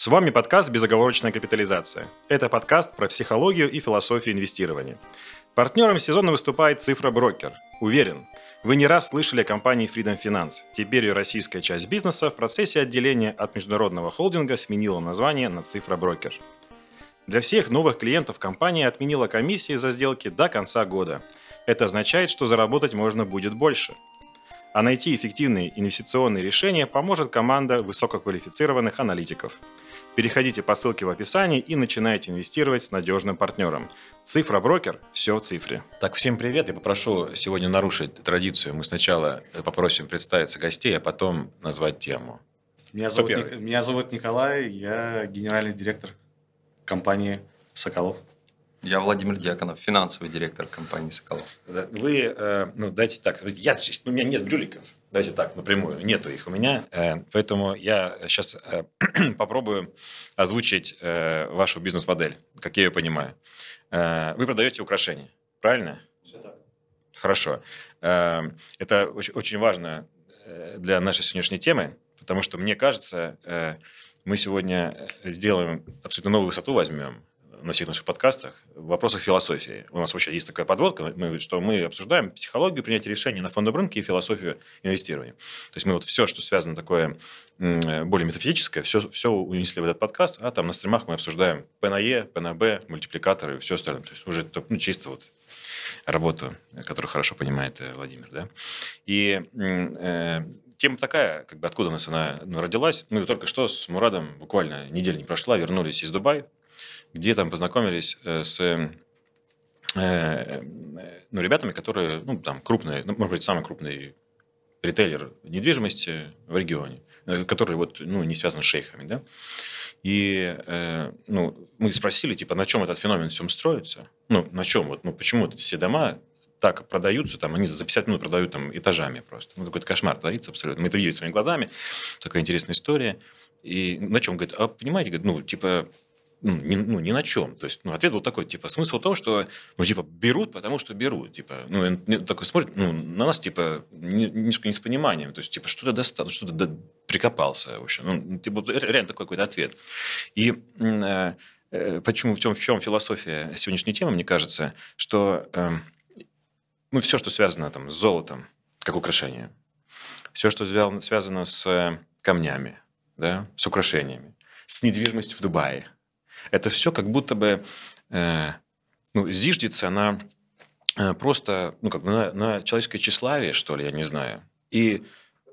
С вами подкаст «Безоговорочная капитализация». Это подкаст про психологию и философию инвестирования. Партнером сезона выступает «Цифра Брокер». Уверен, вы не раз слышали о компании Freedom Finance. Теперь ее российская часть бизнеса в процессе отделения от международного холдинга сменила название на «Цифра Брокер». Для всех новых клиентов компания отменила комиссии за сделки до конца года. Это означает, что заработать можно будет больше – а найти эффективные инвестиционные решения поможет команда высококвалифицированных аналитиков. Переходите по ссылке в описании и начинайте инвестировать с надежным партнером. Цифра брокер – все в цифре. Так, всем привет. Я попрошу сегодня нарушить традицию. Мы сначала попросим представиться гостей, а потом назвать тему. Меня зовут, Ник... Меня зовут Николай, я генеральный директор компании «Соколов». Я Владимир Дьяконов, финансовый директор компании «Соколов». Вы, э, ну, дайте так, я, у меня нет брюликов, давайте так, напрямую, нету их у меня, э, поэтому я сейчас э, попробую озвучить вашу бизнес-модель, как я ее понимаю. Вы продаете украшения, правильно? Все так. Хорошо. Это очень, очень важно для нашей сегодняшней темы, потому что, мне кажется, мы сегодня сделаем абсолютно новую высоту возьмем, на всех наших подкастах в вопросах философии. У нас вообще есть такая подводка, мы, что мы обсуждаем психологию принятия решений на фондовом рынке и философию инвестирования. То есть мы вот все, что связано такое более метафизическое, все, все унесли в этот подкаст, а там на стримах мы обсуждаем P на E, P на B, мультипликаторы и все остальное. То есть уже ну, чисто вот работу, которую хорошо понимает э, Владимир. Да? И э, тема такая, как бы откуда у нас она ну, родилась. Мы только что с Мурадом, буквально неделя не прошла, вернулись из Дубая, где там познакомились э, с э, ну, ребятами, которые, ну, там, крупные, ну, может быть, самый крупный ритейлер недвижимости в регионе, э, который вот, ну, не связан с шейхами, да. И ну, мы спросили, типа, на чем этот феномен всем строится? Ну, на чем? Вот, ну, почему вот все дома так продаются, там, они за 50 минут продают там этажами просто. Ну, какой-то кошмар творится абсолютно. Мы это видели своими глазами. Такая интересная история. И на чем? Говорит, а понимаете, ну, типа, ну, ни, ну, ни на чем. То есть, ну, ответ был такой, типа, смысл в том, что, ну, типа, берут, потому что берут. Типа, ну, такой смотрит, ну, на нас, типа, немножко не с пониманием. То есть, типа, что-то достал, что-то до... прикопался, в общем. Ну, типа, реально такой какой-то ответ. И э, э, почему, в чем, в чем философия сегодняшней темы, мне кажется, что, э, ну, все, что связано там с золотом, как украшение, все, что связано с камнями, да, с украшениями, с недвижимостью в Дубае – это все как будто бы э, ну, зиждется на э, просто ну, как бы на, на человеческое тщеславие, что ли, я не знаю. И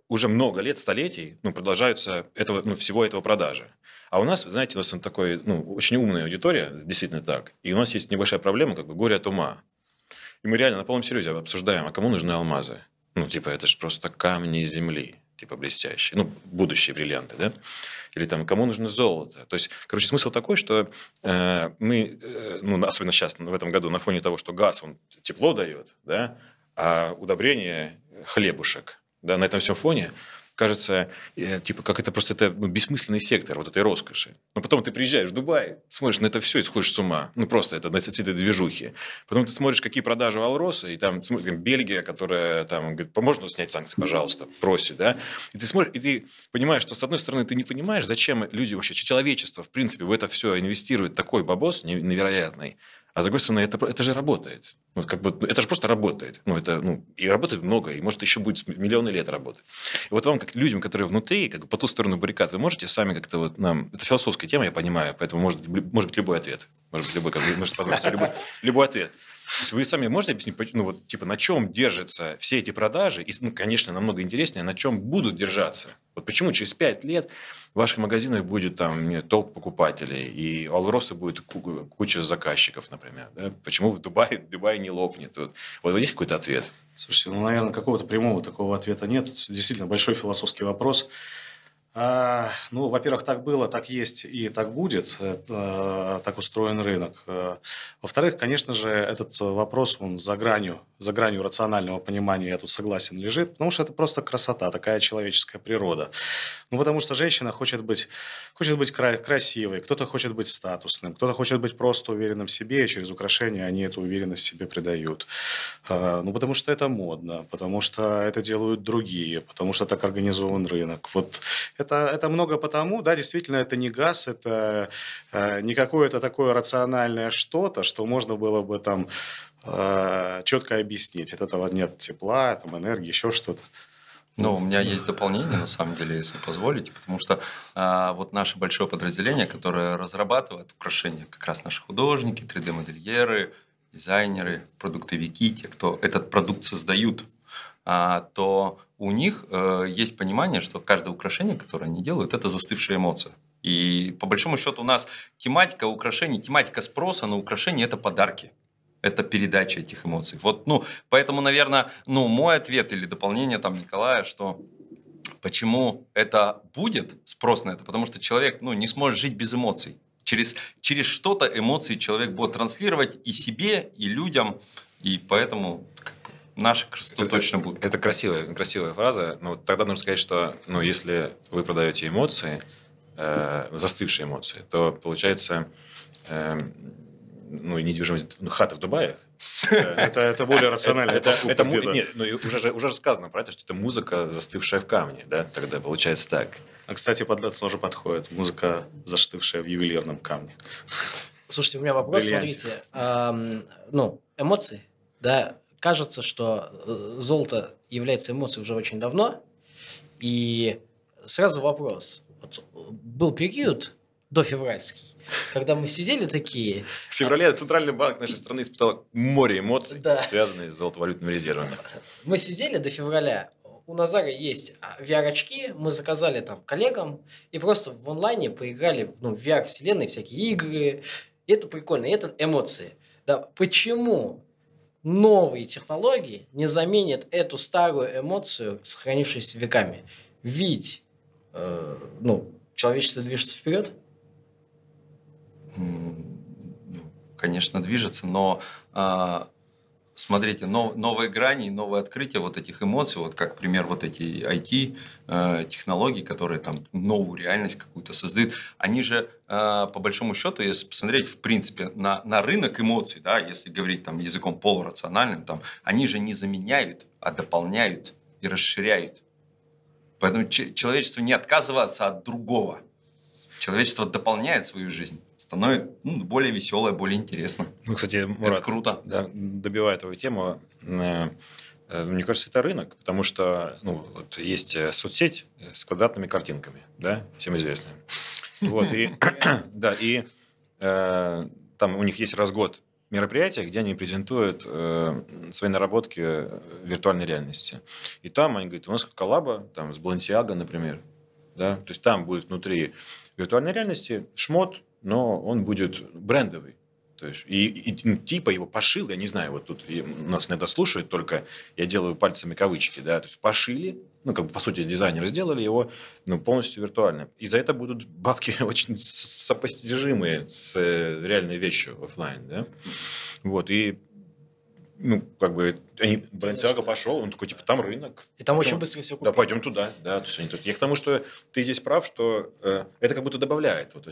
уже много лет, столетий, ну, продолжаются этого, ну, всего этого продажи. А у нас, знаете, у нас такой, ну, очень умная аудитория, действительно так. И у нас есть небольшая проблема, как бы горе от ума. И мы реально на полном серьезе обсуждаем, а кому нужны алмазы? Ну, типа, это же просто камни земли, типа, блестящие. Ну, будущие бриллианты, да? или там кому нужно золото. То есть, короче, смысл такой, что э, мы, э, ну, особенно сейчас, в этом году, на фоне того, что газ, он тепло дает, да, а удобрение хлебушек, да, на этом всем фоне кажется, э, типа, как это просто это ну, бессмысленный сектор вот этой роскоши. Но потом ты приезжаешь в Дубай, смотришь на это все и сходишь с ума. Ну, просто это на этой движухи. Потом ты смотришь, какие продажи у Алроса, и там смотришь, Бельгия, которая там говорит, можно снять санкции, пожалуйста, просит, да. И ты смотришь, и ты понимаешь, что, с одной стороны, ты не понимаешь, зачем люди вообще, человечество, в принципе, в это все инвестирует такой бабос невероятный. А с другой стороны, это, это же работает. Ну, как бы, это же просто работает. Ну, это, ну, и работает много, и может еще будет миллионы лет работать. И вот вам, как людям, которые внутри, как бы по ту сторону баррикад, вы можете сами как-то вот нам... Это философская тема, я понимаю, поэтому может, может быть любой ответ. Может быть любой, как, может позволить любой, любой ответ. Вы сами можете объяснить, ну вот, типа, на чем держатся все эти продажи, и, ну, конечно, намного интереснее, на чем будут держаться. Вот почему через пять лет в ваших магазинах будет там толп покупателей, и у Алроса будет куча заказчиков, например. Да? Почему в Дубае, Дубае не лопнет? Вот, вот есть какой-то ответ? Слушайте, ну, наверное, какого-то прямого такого ответа нет. Это действительно большой философский вопрос. А, ну, во-первых, так было, так есть и так будет. Это, так устроен рынок. А, во-вторых, конечно же, этот вопрос, он за гранью, за гранью рационального понимания, я тут согласен, лежит, потому что это просто красота, такая человеческая природа. Ну, потому что женщина хочет быть, хочет быть кра- красивой, кто-то хочет быть статусным, кто-то хочет быть просто уверенным в себе, и через украшения они эту уверенность себе придают. А, ну, потому что это модно, потому что это делают другие, потому что так организован рынок. Вот это это, это много потому, да, действительно, это не газ, это э, не какое-то такое рациональное что-то, что можно было бы там э, четко объяснить. От этого нет тепла, там, энергии, еще что-то. Ну, у меня есть дополнение, на самом деле, если позволите, потому что а, вот наше большое подразделение, которое разрабатывает украшения, как раз наши художники, 3D-модельеры, дизайнеры, продуктовики, те, кто этот продукт создают, то у них а, есть понимание, что каждое украшение, которое они делают, это застывшая эмоция. И по большому счету у нас тематика украшений, тематика спроса на украшения – это подарки это передача этих эмоций. Вот, ну, поэтому, наверное, ну, мой ответ или дополнение там Николая, что почему это будет, спрос на это, потому что человек, ну, не сможет жить без эмоций. Через, через что-то эмоции человек будет транслировать и себе, и людям, и поэтому наши красоты это, точно будут. Это красивая, красивая фраза, но тогда нужно сказать, что ну, если вы продаете эмоции, э, застывшие эмоции, то получается э, ну, недвижимость, ну, хата в Дубае. Это, это более рационально. Это, это, нет, ну, уже, уже сказано про это, что это музыка, застывшая в камне, да, тогда получается так. А, кстати, под тоже подходит. Музыка, застывшая в ювелирном камне. Слушайте, у меня вопрос, смотрите. Эм, ну, эмоции, да, кажется, что э, золото является эмоцией уже очень давно, и сразу вопрос. Вот был период до февральский, когда мы сидели такие... В феврале Центральный банк нашей страны испытал море эмоций, да. связанные с золотовалютными резервами. Мы сидели до февраля, у Назара есть VR-очки, мы заказали там коллегам и просто в онлайне поиграли ну, в VR-вселенной, всякие игры. И это прикольно, и это эмоции. Да, почему новые технологии не заменят эту старую эмоцию, сохранившуюся веками? Ведь э, ну, человечество движется вперед, ну, конечно, движется, но а, смотрите, новые грани, новые открытия вот этих эмоций, вот как пример вот эти IT-технологии, э, которые там новую реальность какую-то создают, они же э, по большому счету, если посмотреть в принципе на, на рынок эмоций, да, если говорить там языком полурациональным, там, они же не заменяют, а дополняют и расширяют. Поэтому человечество не отказывается от другого. Человечество дополняет свою жизнь становится ну, более веселое, более интересно. Ну, кстати, Мурат, это круто. Да, добивая твою тему, э, э, мне кажется, это рынок, потому что ну, вот есть э, соцсеть с квадратными картинками, да, всем известная. Вот, и, да, и э, там у них есть раз в год мероприятия, где они презентуют э, свои наработки виртуальной реальности. И там они говорят, у нас коллаба там, с Balenciaga, например. Да? То есть там будет внутри виртуальной реальности шмот, но он будет брендовый. То есть, и, и ну, типа его пошил, я не знаю, вот тут нас иногда слушают, только я делаю пальцами кавычки, да, то есть пошили, ну, как бы, по сути, дизайнеры сделали его ну, полностью виртуально. И за это будут бабки очень сопостижимые с э, реальной вещью офлайн, да. Вот, и ну, как бы, они, Balenciaga пошел, он такой, типа, там рынок. И там Почему? очень быстро все купили. Да, пойдем туда. Да, то есть они тут. Я к тому, что ты здесь прав, что э, это как будто добавляет. Вот,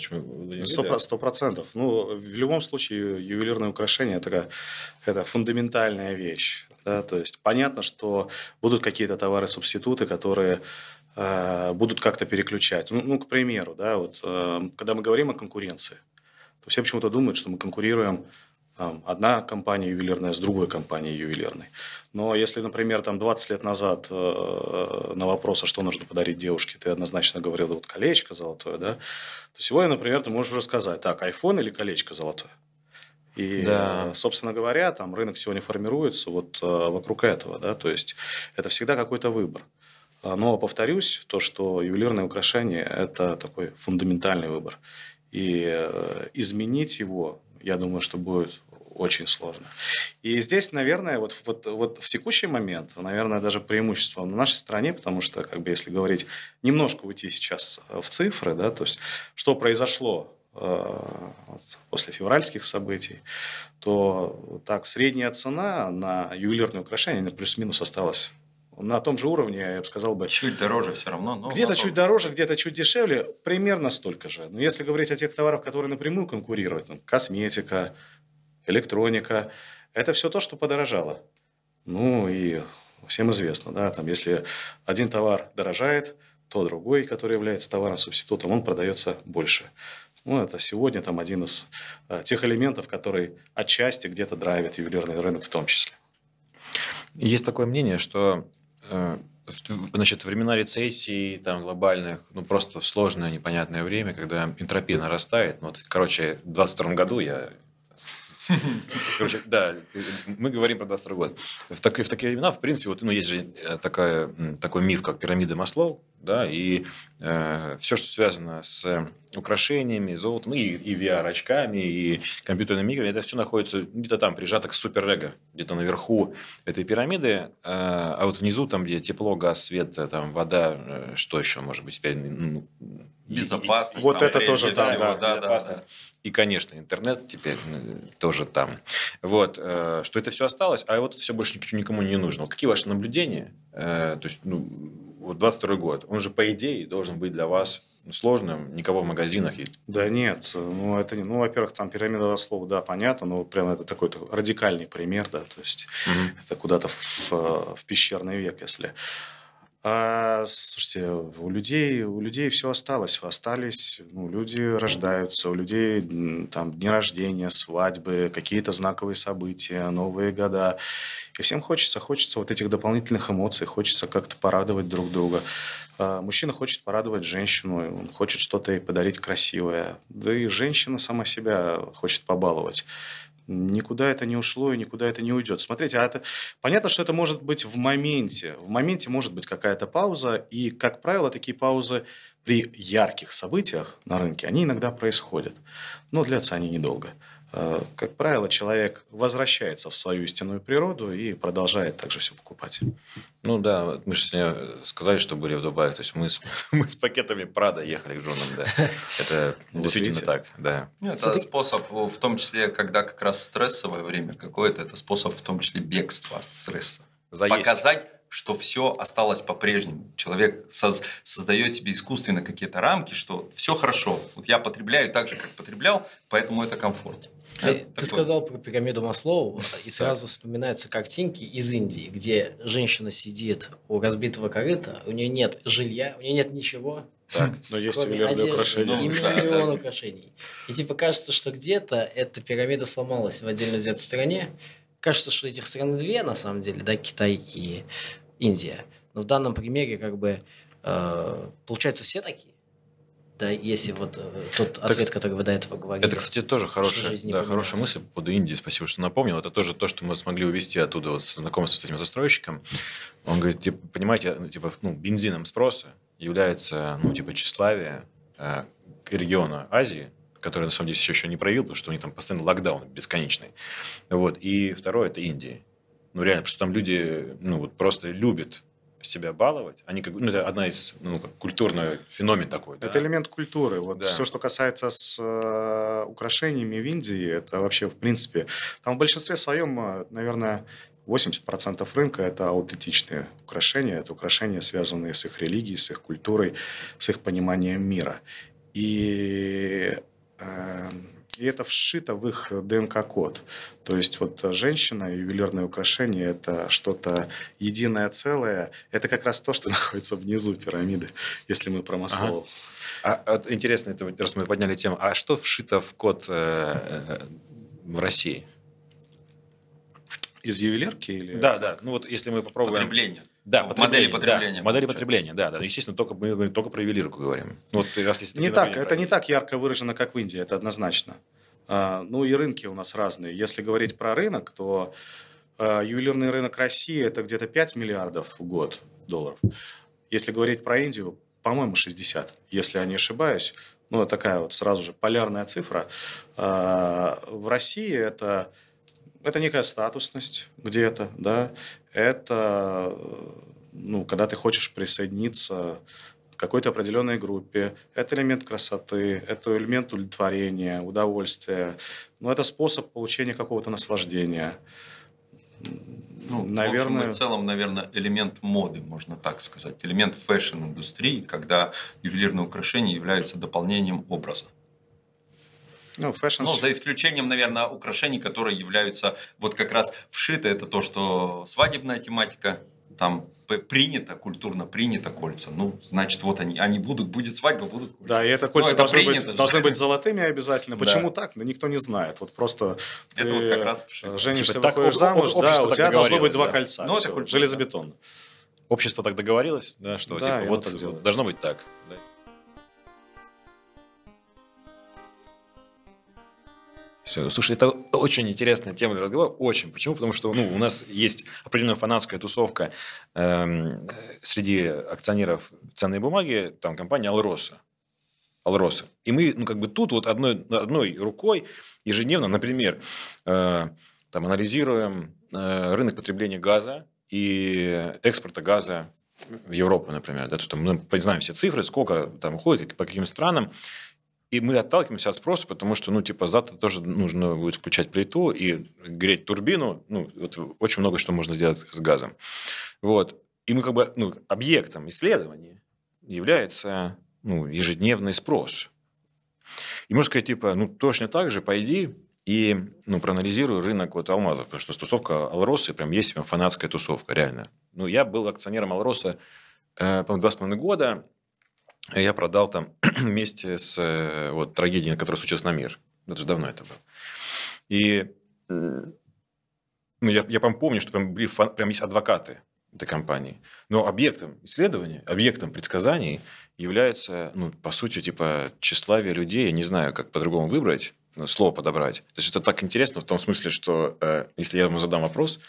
Сто процентов. Ну, в любом случае, ювелирное украшение – это, это фундаментальная вещь. Да? То есть, понятно, что будут какие-то товары-субституты, которые э, будут как-то переключать. Ну, ну, к примеру, да, вот, э, когда мы говорим о конкуренции, то все почему-то думают, что мы конкурируем одна компания ювелирная с другой компанией ювелирной. Но если, например, там 20 лет назад э, на вопрос, а что нужно подарить девушке, ты однозначно говорил, вот колечко золотое, да, то сегодня, например, ты можешь уже сказать, так, iPhone или колечко золотое. И, да. собственно говоря, там рынок сегодня формируется вот э, вокруг этого, да, то есть это всегда какой-то выбор. Но повторюсь, то, что ювелирное украшение – это такой фундаментальный выбор. И э, изменить его, я думаю, что будет очень сложно. И здесь, наверное, вот, вот, вот в текущий момент, наверное, даже преимущество на нашей стране, потому что, как бы, если говорить, немножко уйти сейчас э, в цифры, да, то есть, что произошло э, после февральских событий, то так средняя цена на ювелирные украшения плюс-минус осталась на том же уровне, я бы сказал бы... Чуть дороже все равно. Но где-то чуть дороже, где-то чуть дешевле, примерно столько же. Но если говорить о тех товарах, которые напрямую конкурируют, там, косметика, электроника. Это все то, что подорожало. Ну и всем известно, да, там, если один товар дорожает, то другой, который является товаром-субститутом, он продается больше. Ну, это сегодня там один из э, тех элементов, который отчасти где-то драйвит ювелирный рынок в том числе. Есть такое мнение, что э, значит, времена рецессии там, глобальных, ну, просто в сложное, непонятное время, когда энтропия нарастает. Ну, вот, короче, в 22 году я Короче, да, мы говорим про 22 год. В, так, в такие времена, в принципе, вот, ну, есть же э, такая, такой миф, как пирамида Маслоу, да, и э, все, что связано с украшениями, золотом, и, и VR-очками, и компьютерными играми, это все находится где-то там, прижато к суперэго, где-то наверху этой пирамиды, э, а вот внизу, там, где тепло, газ, свет, там, вода, э, что еще, может быть, теперь, ну, безопасность. И, вот это тоже там, всего, да, да, да, да. И, конечно, интернет теперь тоже там. Вот, э, что это все осталось, а вот это все больше никому не нужно. Вот какие ваши наблюдения? Э, то есть, ну, вот 22 год, он же, по идее, должен быть для вас сложным, никого в магазинах. Да нет, ну это не, ну во-первых, там пирамида слов, да, понятно, но прям это такой радикальный пример, да, то есть угу. это куда-то в, в пещерный век, если. А, слушайте, у людей, у людей все осталось. Остались, ну, люди рождаются, у людей там дни рождения, свадьбы, какие-то знаковые события, новые года. И всем хочется, хочется вот этих дополнительных эмоций, хочется как-то порадовать друг друга. А, мужчина хочет порадовать женщину, он хочет что-то ей подарить красивое. Да и женщина сама себя хочет побаловать никуда это не ушло и никуда это не уйдет. Смотрите, а это понятно, что это может быть в моменте. В моменте может быть какая-то пауза, и, как правило, такие паузы при ярких событиях на рынке, они иногда происходят. Но длятся они недолго. Э, как правило, человек возвращается в свою истинную природу и продолжает также все покупать. Ну да, мы же сегодня сказали, что были в Дубае. То есть мы с, мы с пакетами Прада ехали к женам, да. Это действительно так, да. Это Смотри... способ, в том числе, когда как раз стрессовое время какое-то, это способ в том числе бегства от стресса. Заесть. Показать что все осталось по-прежнему. Человек соз, создает себе искусственно какие-то рамки, что все хорошо. Вот я потребляю так же, как потреблял, поэтому это комфорт. Ты, ты такой... сказал про пирамиду Маслоу, и сразу вспоминаются картинки из Индии, где женщина сидит у разбитого корыта, у нее нет жилья, у нее нет ничего. Так, но есть ювелирные украшения. И миллион украшений. И типа кажется, что где-то эта пирамида сломалась в отдельно взятой стране. Кажется, что этих стран две, на самом деле, да, Китай и Индия. Но в данном примере, как бы, э, получается, все такие да, если вот э, тот так, ответ, который вы до этого говорили. Это, кстати, тоже хорошая, да, хорошая мысль по поводу Индии. Спасибо, что напомнил. Это тоже то, что мы смогли увести оттуда вот, с знакомством с этим застройщиком. Он говорит, типа, понимаете, ну, типа, ну, бензином спроса является, ну, типа, тщеславие э, региона Азии, который, на самом деле, все еще не проявил, потому что у них там постоянно локдаун бесконечный. Вот. И второе – это Индия. Ну, реально, потому что там люди, ну, вот просто любят себя баловать. Они как, ну, это одна из, ну, как культурный феномен такой. Это да? элемент культуры. Вот да. все, что касается с э, украшениями в Индии, это вообще, в принципе, там в большинстве своем, э, наверное, 80% рынка – это аутентичные украшения. Это украшения, связанные с их религией, с их культурой, с их пониманием мира. И э, и это вшито в их ДНК-код. То есть вот женщина, ювелирное украшение – это что-то единое целое. Это как раз то, что находится внизу пирамиды, если мы про Маслоу. Ага. А, а, интересно, это, раз мы подняли тему, а что вшито в код э, э, в России? Из ювелирки или? Да, да. Ну вот если мы попробуем. Потребление. Да, потребление, модели потребления. Да, модели потребления, да, да. Естественно, только мы говорим только про ювелирку говорим. Вот, раз, если не так, это не так ярко выражено, как в Индии, это однозначно. А, ну и рынки у нас разные. Если говорить про рынок, то а, ювелирный рынок России это где-то 5 миллиардов в год долларов. Если говорить про Индию, по-моему, 60, если я не ошибаюсь. Ну, такая вот сразу же полярная цифра. А, в России это это некая статусность где-то, да, это, ну, когда ты хочешь присоединиться к какой-то определенной группе, это элемент красоты, это элемент удовлетворения, удовольствия, но это способ получения какого-то наслаждения. Ну, наверное... В, общем, в целом, наверное, элемент моды, можно так сказать, элемент fashion-индустрии, когда ювелирные украшения являются дополнением образа. Ну, fashion... ну, за исключением, наверное, украшений, которые являются вот как раз вшиты. Это то, что свадебная тематика, там принято, культурно принято кольца. Ну, значит, вот они, они будут, будет свадьба, будут кольца. Да, и это Ну, кольца это должны, принято быть, должны быть золотыми обязательно. Да. Почему так? Да никто не знает. Вот просто Это ты вот как раз шик. женишься, Типа так выходишь замуж, об- да, у тебя должно быть два да. кольца. Ну, это всё, культура, железобетонно. Общество так договорилось, да, что Да, типа вот должно быть так. Все. Слушай, это очень интересная тема для разговора. Очень. Почему? Потому что ну, у нас есть определенная фанатская тусовка эм, среди акционеров ценной бумаги, там компания Алроса. Алроса. И мы, ну, как бы тут вот одной, одной рукой ежедневно, например, э, там, анализируем э, рынок потребления газа и экспорта газа в Европу, например. Да, то, что мы знаем все цифры, сколько там уходит, по каким странам. И мы отталкиваемся от спроса, потому что, ну, типа, завтра тоже нужно будет включать плиту и греть турбину. Ну, вот очень много что можно сделать с газом. Вот. И мы как бы, ну, объектом исследования является ну, ежедневный спрос. И можно сказать, типа, ну, точно так же пойди и ну, проанализируй рынок вот алмазов, потому что тусовка Алроса прям есть прям фанатская тусовка, реально. Ну, я был акционером Алроса, э, по-моему, два с половиной года, я продал там вместе с э, вот, трагедией, которая случилась на мир. Это же давно это было. И ну, я, я прям помню, что прям, были фан- прям есть адвокаты этой компании. Но объектом исследования, объектом предсказаний является, ну, по сути, типа тщеславие людей. Я не знаю, как по-другому выбрать, ну, слово подобрать. То есть это так интересно в том смысле, что э, если я ему задам вопрос,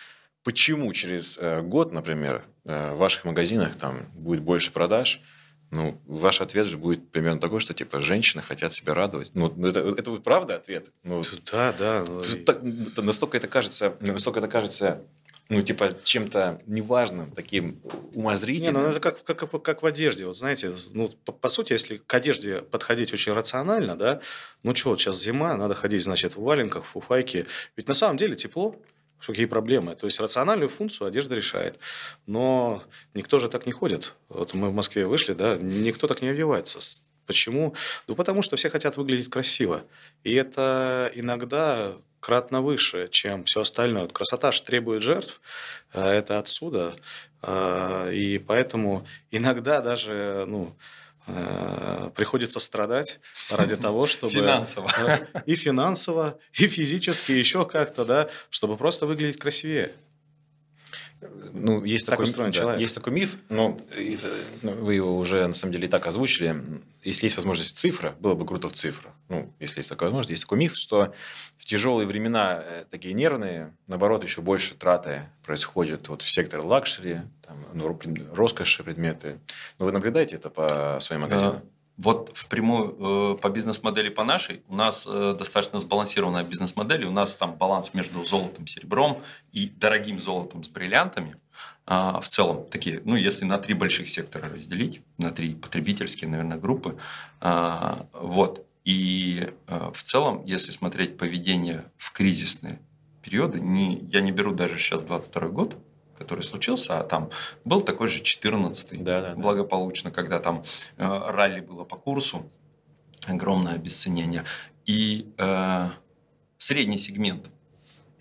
почему через э, год, например, э, в ваших магазинах там будет больше продаж, ну, ваш ответ же будет примерно такой, что типа женщины хотят себя радовать. Ну, это, это вот правда ответ? Ну, Да, да. ну, так- настолько это кажется, настолько это кажется, ну, типа, чем-то неважным, таким Не, умозрительным. ну это как, как, как в одежде. Вот знаете, ну, по, по сути, если к одежде подходить очень рационально, да, ну что, вот сейчас зима, надо ходить, значит, в валенках, в фуфайке. Ведь на самом деле тепло, какие проблемы. То есть рациональную функцию одежда решает. Но никто же так не ходит. Вот мы в Москве вышли, да, никто так не одевается. Почему? Ну, потому что все хотят выглядеть красиво. И это иногда кратно выше, чем все остальное. Вот красота же требует жертв, а это отсюда. А, И поэтому иногда даже ну, приходится страдать ради того, чтобы... Финансово. э, И финансово, и физически, еще как-то, да, чтобы просто выглядеть красивее. Ну, есть Так такой, устроен да, человек. есть такой миф, но э, ну, вы его уже, на самом деле, и так озвучили. Если есть возможность цифра, было бы круто в цифрах. Ну, если есть такая возможность. Есть такой миф, что в тяжелые времена, э, такие нервные, наоборот, еще больше траты происходят вот в сектор luxury, там, ну, роскоши предметы. Ну, вы наблюдаете это по своим магазинам? Вот впрямую э, по бизнес-модели по нашей у нас э, достаточно сбалансированная бизнес-модель. У нас там баланс между золотом, серебром и дорогим золотом с бриллиантами. А, В целом такие, ну если на три больших сектора разделить, на три потребительские, наверное, группы. А, Вот. И э, в целом, если смотреть поведение в кризисные периоды, не, я не беру даже сейчас 22 год, который случился, а там был такой же 14 Да, да, да. благополучно, когда там э, ралли было по курсу, огромное обесценение. И э, средний сегмент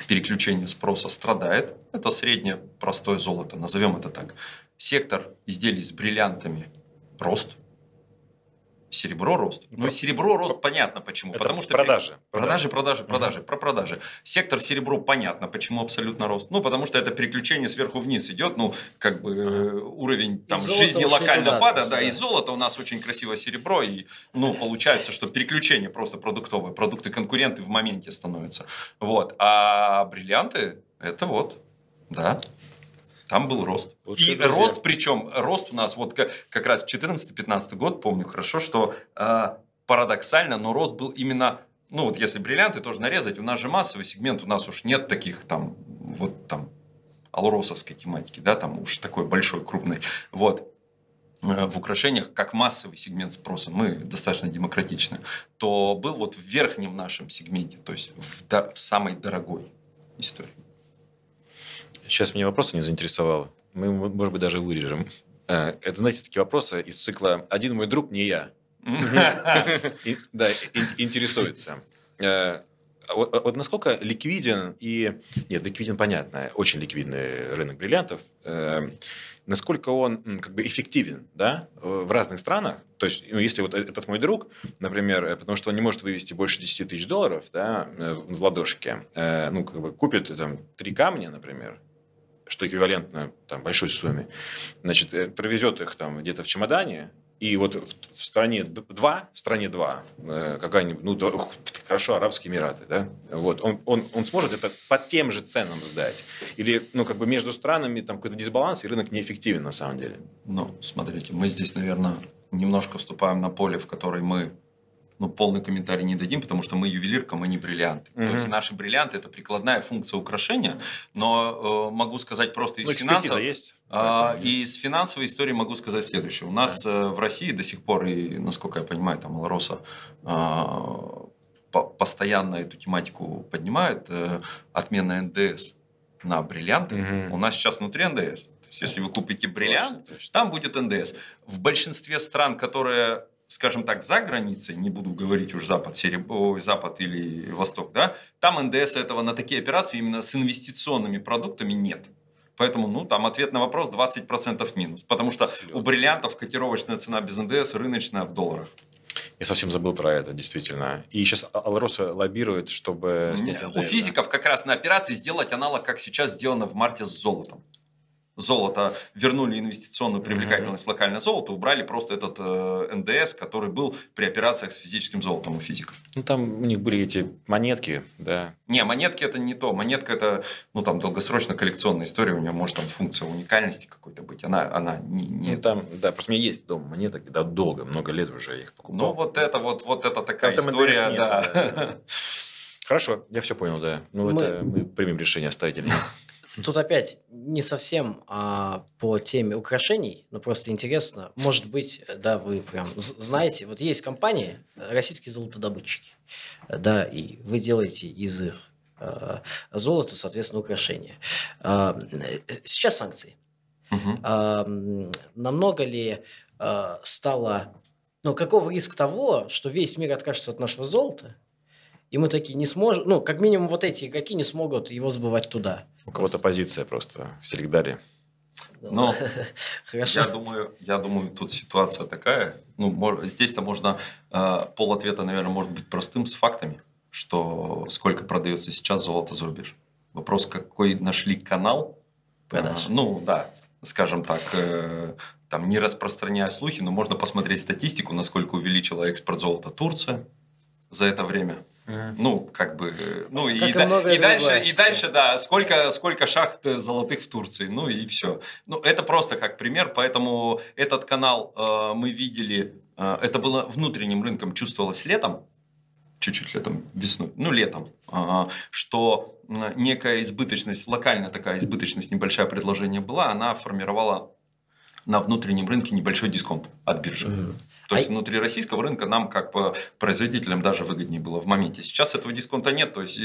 переключения спроса страдает. Это среднее простое золото, назовем это так. Сектор изделий с бриллиантами – рост. Серебро – рост. Ну, Про- серебро – рост понятно почему. Это потому что продажи. Продажи, продажи, продажи, про продажи. Сектор серебро понятно, почему абсолютно рост. Ну, потому что это переключение сверху вниз идет, ну, как бы э, уровень там, жизни локально туда пада, да, да. из золота у нас очень красивое серебро, и, ну, получается, что переключение просто продуктовое, продукты конкуренты в моменте становятся. Вот. А бриллианты, это вот, да, там был рост. Лучшие и друзья. рост, причем рост у нас вот как, как раз 14-15 год, помню хорошо, что э, парадоксально, но рост был именно, ну вот если бриллианты тоже нарезать, у нас же массовый сегмент, у нас уж нет таких там, вот там, алросовской тематики, да, там уж такой большой, крупный. Вот. Э, В украшениях, как массовый сегмент спроса, мы достаточно демократичны, то был вот в верхнем нашем сегменте, то есть в, в самой дорогой истории. Сейчас меня вопрос не заинтересовал. Мы, может быть, даже вырежем. Э, Это, знаете, такие вопросы из цикла «Один мой друг, не я». Да, ин- интересуется. Э, вот, вот насколько ликвиден и... Нет, ликвиден, понятно, очень ликвидный рынок бриллиантов. Э, насколько он как бы эффективен да, в разных странах. То есть, ну, если вот этот мой друг, например, потому что он не может вывести больше 10 тысяч долларов да, в ладошке, ну, как бы купит там три камня, например, что эквивалентно там, большой сумме, значит, провезет их там где-то в чемодане, и вот в стране два, в стране два, э, какая-нибудь, ну, хорошо, Арабские Эмираты, да, вот, он, он, он сможет это по тем же ценам сдать? Или, ну, как бы между странами там какой-то дисбаланс, и рынок неэффективен на самом деле? Ну, смотрите, мы здесь, наверное, немножко вступаем на поле, в которое мы ну, полный комментарий не дадим, потому что мы ювелирка, мы не бриллианты. Mm-hmm. То есть наши бриллианты это прикладная функция украшения, но э, могу сказать просто из ну, финансов. есть. Э, и из финансовой истории могу сказать следующее. У нас да. э, в России до сих пор, и насколько я понимаю, там Алроса э, по постоянно эту тематику поднимает, э, отмена НДС на бриллианты. Mm-hmm. У нас сейчас внутри НДС. То есть, если вы купите бриллиант, точно, точно. там будет НДС. В большинстве стран, которые скажем так, за границей, не буду говорить уж Запад, Сереб... Ой, Запад или Восток, да, там НДС этого на такие операции именно с инвестиционными продуктами нет. Поэтому, ну, там ответ на вопрос 20% минус. Потому что Серьезно? у бриллиантов котировочная цена без НДС рыночная в долларах. Я совсем забыл про это, действительно. И сейчас Алроса лоббирует, чтобы снять НДС. У физиков как раз на операции сделать аналог, как сейчас сделано в марте с золотом золото, вернули инвестиционную привлекательность mm-hmm. локальное золото, убрали просто этот э, НДС, который был при операциях с физическим золотом у физиков. Ну, там у них были эти монетки, да. Не, монетки это не то. Монетка это, ну, там, долгосрочно коллекционная история, у нее может там функция уникальности какой-то быть. Она, она не... не... Ну, там, да, просто у меня есть дома монеток, да, долго, много лет уже их покупал. Ну, вот это вот, вот это такая там история, нет, да. да. Хорошо, я все понял, да. Ну, мы... это мы примем решение оставить или нет. Тут опять не совсем а, по теме украшений, но просто интересно. Может быть, да, вы прям знаете, вот есть компании, российские золотодобытчики, да, и вы делаете из их а, золота, соответственно, украшения. А, сейчас санкции. Угу. А, намного ли а, стало... Ну, каков риск того, что весь мир откажется от нашего золота, и мы такие не сможем, ну, как минимум вот эти игроки не смогут его сбывать туда. У кого-то позиция просто в Селегдаре. Ну, Хорошо. Я думаю, я думаю, тут ситуация такая. Ну, здесь-то можно э, пол ответа, наверное, может быть простым с фактами, что сколько продается сейчас золото за рубеж. Вопрос, какой нашли канал продаж. Э, ну, да, скажем так, э, там не распространяя слухи, но можно посмотреть статистику, насколько увеличила экспорт золота Турция за это время. Ну, как бы, ну и, да, и, дальше, и дальше, да, сколько, сколько шахт золотых в Турции, ну и все. Ну, это просто как пример, поэтому этот канал э, мы видели, э, это было внутренним рынком, чувствовалось летом, чуть-чуть летом, весной, ну летом, э, что некая избыточность, локальная такая избыточность, небольшое предложение была, она формировала на внутреннем рынке небольшой дисконт от биржи. Mm-hmm. То есть а... внутри российского рынка нам как бы производителям даже выгоднее было в моменте. Сейчас этого дисконта нет, то есть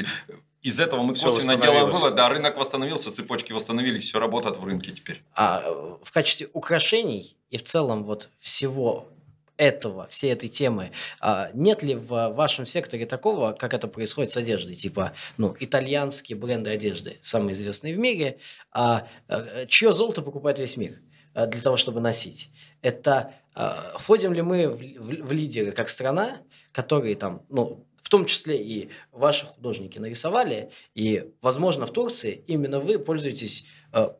из этого мы косвенно делаем вывод, да, рынок восстановился, цепочки восстановились, все работает в рынке теперь. А э, в качестве украшений и в целом вот всего этого, всей этой темы, а нет ли в вашем секторе такого, как это происходит с одеждой, типа, ну, итальянские бренды одежды, самые известные в мире, а, а чье золото покупает весь мир? Э, для того, чтобы носить. Это э, входим ли мы в, лидеры как страна, которые там, ну, в том числе и ваши художники нарисовали, и, возможно, в Турции именно вы пользуетесь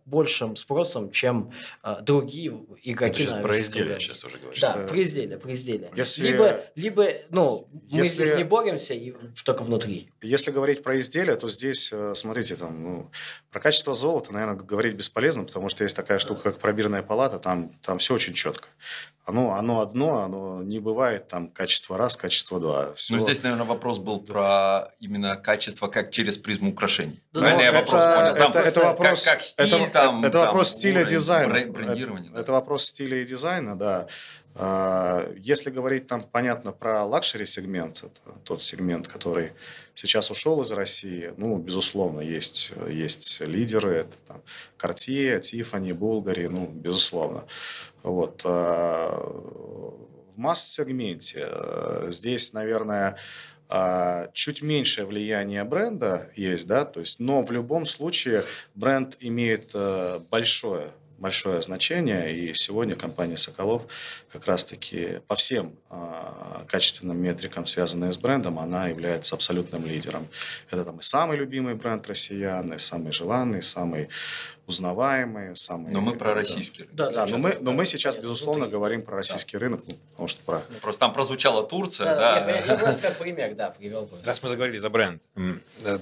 большим спросом, чем э, другие игроки. Это про изделия сейчас уже говоришь. Да, про изделия, про изделия. Если... Либо, либо, ну, если... мы здесь не боремся, и только внутри. Если говорить про изделия, то здесь, э, смотрите, там, ну, про качество золота, наверное, говорить бесполезно, потому что есть такая штука, как пробирная палата, там, там все очень четко. Оно, оно одно, оно не бывает там качество раз, качество два. Все. Ну, здесь, наверное, вопрос был про именно качество как через призму украшений. Да, Правильно я вопрос понял? Там это, это вопрос, как, как это, там, это там, вопрос стиля дизайна. Брендирование. Это, да. это вопрос стиля и дизайна, да. А, если говорить там, понятно, про luxury сегмент, это тот сегмент, который сейчас ушел из России, ну, безусловно, есть, есть лидеры, это там Cartier, Tiffany, Bulgari, ну, безусловно. Вот. А, в масс-сегменте э, здесь, наверное, чуть меньшее влияние бренда есть, да, то есть, но в любом случае бренд имеет э, большое большое значение, и сегодня компания «Соколов» как раз-таки по всем э, качественным метрикам, связанные с брендом, она является абсолютным лидером. Это там и самый любимый бренд россиян, и самый желанный, самый узнаваемый, самый... Но мы про российский рынок. Да, да, но, мы, но мы сейчас, безусловно, внутри. говорим про российский да. рынок, ну, потому что про... Ну, просто там прозвучала Турция, да? да. Я, я просто как пример, да, привел. Раз мы заговорили за бренд,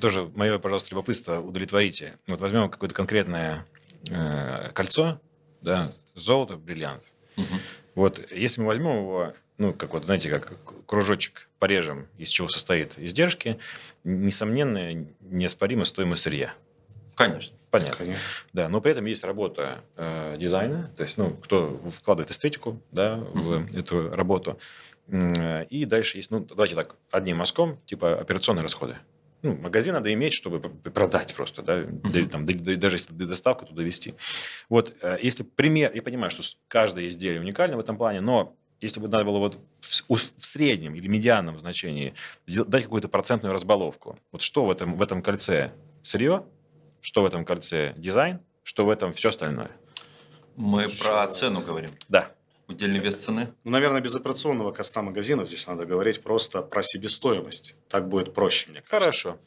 тоже мое, пожалуйста, любопытство удовлетворите. Вот возьмем какое-то конкретное э, кольцо, да, золото, бриллиант. Угу. Вот если мы возьмем его, ну, как вот, знаете, как кружочек порежем, из чего состоит издержки, несомненно, неоспоримо стоимость сырья. Конечно. Понятно. Конечно. Да, но при этом есть работа э, дизайна, то есть, ну, кто вкладывает эстетику, да, в uh эту работу. И дальше есть, ну, давайте так, одним мазком, типа операционные расходы ну, магазин надо иметь, чтобы продать просто, да, uh-huh. там, даже если доставку туда вести. Вот, э, если пример, я понимаю, что каждое изделие уникально в этом плане, но если бы надо было вот в, в среднем или медианном значении дать какую-то процентную разбаловку, вот что в этом, в этом кольце сырье, что в этом кольце дизайн, что в этом все остальное? Мы что? про цену говорим. Да. Удельный вес цены? Ну, наверное, без операционного коста магазинов здесь надо говорить просто про себестоимость. Так будет проще, мне кажется. Хорошо.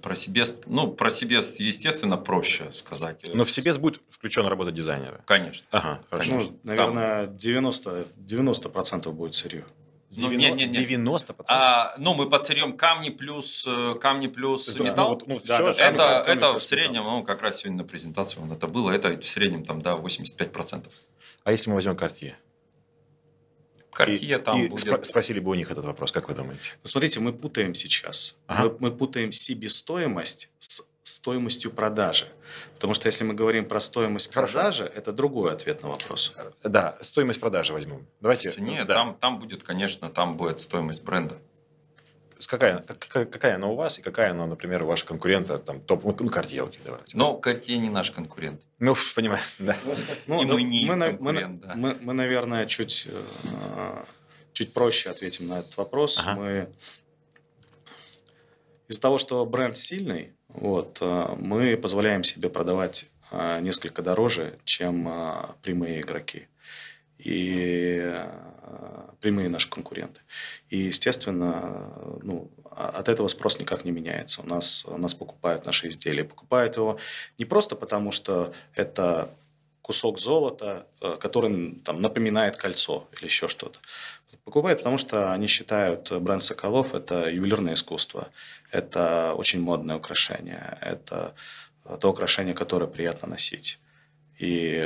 Про себе, ну, про себе, естественно, проще сказать. Но в себе будет включена работа дизайнера. Конечно. Ага, хорошо. Ну, наверное, Там... 90, 90% будет сырье. Ну, 90, нет, нет, нет. 90%? А, ну, мы подсырьем камни плюс, э, камни плюс есть, металл. Ну, вот, ну, да, все, это камни, это камни в среднем, металл. ну, как раз сегодня на презентации вот это было, это в среднем там, да, 85%. А если мы возьмем картье? Какие там и будет... Спросили бы у них этот вопрос, как вы думаете? Смотрите, мы путаем сейчас. Ага. Мы, мы путаем себестоимость с стоимостью продажи. Потому что если мы говорим про стоимость Хорошо. продажи, это другой ответ на вопрос. Да, стоимость продажи возьмем. Давайте. В цене, да. там, там будет, конечно, там будет стоимость бренда какая, какая, какая она у вас и какая она, например, у ваших конкурента, там, топ, ну, Cartier, окей, давайте. Но Cartier не наш конкурент. Ну, понимаю, да. Ну, и мы не мы, конкурент, мы, да. Мы, мы, наверное, чуть, э, чуть проще ответим на этот вопрос. Ага. Мы из-за того, что бренд сильный, вот, э, мы позволяем себе продавать э, несколько дороже, чем прямые игроки и прямые наши конкуренты. И, естественно, ну, а, от этого спрос никак не меняется. У нас, у нас покупают наши изделия. Покупают его не просто потому, что это кусок золота, э, который там, напоминает кольцо или еще что-то. Покупают, потому что они считают бренд Соколов – это ювелирное искусство, это очень модное украшение, это то украшение, которое приятно носить. И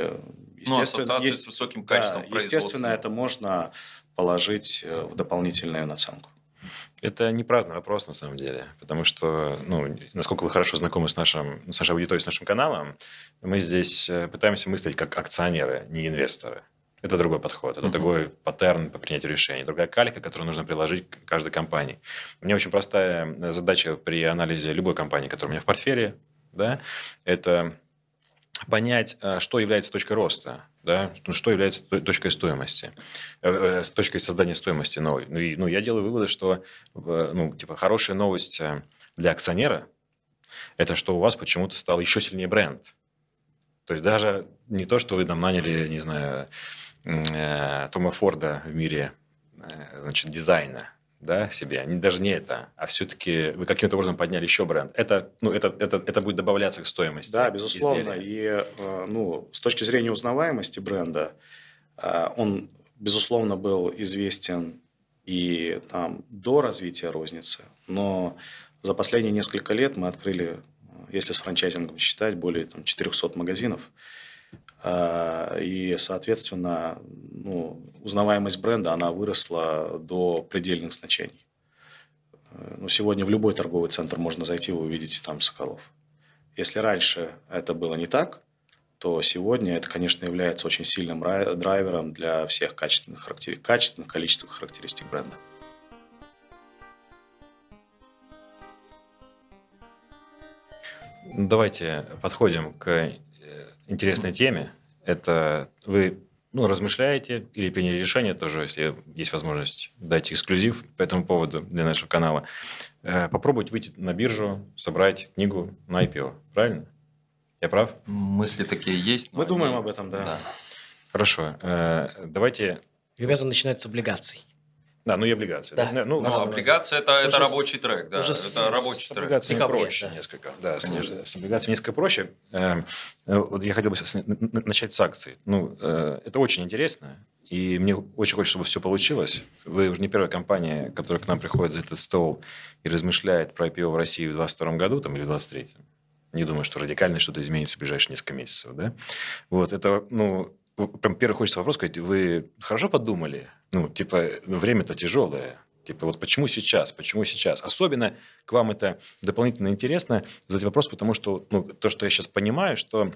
ну, естественно, ну, есть, с высоким качеством да, Естественно, это можно положить э, в дополнительную наценку. Это не праздный вопрос, на самом деле, потому что, ну, насколько вы хорошо знакомы с, нашим, с нашей аудиторией, с нашим каналом, мы здесь э, пытаемся мыслить как акционеры, не инвесторы. Это другой подход, это uh-huh. другой паттерн по принятию решений, другая калька, которую нужно приложить к каждой компании. У меня очень простая э, задача при анализе любой компании, которая у меня в портфеле, да, это понять, э, что является точкой роста, да, что является точкой стоимости, э, э, точкой создания стоимости новой. Ну, и, ну, я делаю выводы, что ну, типа, хорошая новость для акционера – это что у вас почему-то стал еще сильнее бренд. То есть даже не то, что вы там наняли, не знаю, Тома Форда в мире значит, дизайна, да, себе, не, даже не это, а все-таки вы каким-то образом подняли еще бренд. Это, ну, это, это, это будет добавляться к стоимости. Да, безусловно. Изделия. И э, ну, с точки зрения узнаваемости бренда, э, он, безусловно, был известен и там, до развития розницы, но за последние несколько лет мы открыли, если с франчайзингом считать, более там, 400 магазинов. А, и, соответственно, ну, узнаваемость бренда, она выросла до предельных значений. Ну, сегодня в любой торговый центр можно зайти, вы увидите там Соколов. Если раньше это было не так, то сегодня это, конечно, является очень сильным драйвером для всех качественных, характер... качественных количественных характеристик бренда. Давайте подходим к интересной теме. Это вы ну, размышляете или приняли решение тоже, если есть возможность дать эксклюзив по этому поводу для нашего канала, э, попробовать выйти на биржу, собрать книгу на IPO. Правильно? Я прав? Мысли такие есть. Мы думаем об этом, да. да. Хорошо. Э, давайте... Ребята начинают с облигаций. Да, ну и облигации. Да. Ну, ну, облигация это, это рабочий трек, да. Уже это с, рабочий с трек. Декабре, проще да. несколько. Да, Конечно. С, с облигациями несколько проще. Э, э, вот я хотел бы с- начать с акций. Ну, э, это очень интересно. И мне очень хочется, чтобы все получилось. Вы уже не первая компания, которая к нам приходит за этот стол и размышляет про IPO в России в 2022 году там, или в 2023. Не думаю, что радикально что-то изменится в ближайшие несколько месяцев. Да? Вот, это, ну, прям первый хочется вопрос сказать. Вы хорошо подумали? Ну, типа, ну, время-то тяжелое. Типа, вот почему сейчас? Почему сейчас? Особенно к вам это дополнительно интересно задать вопрос, потому что ну, то, что я сейчас понимаю, что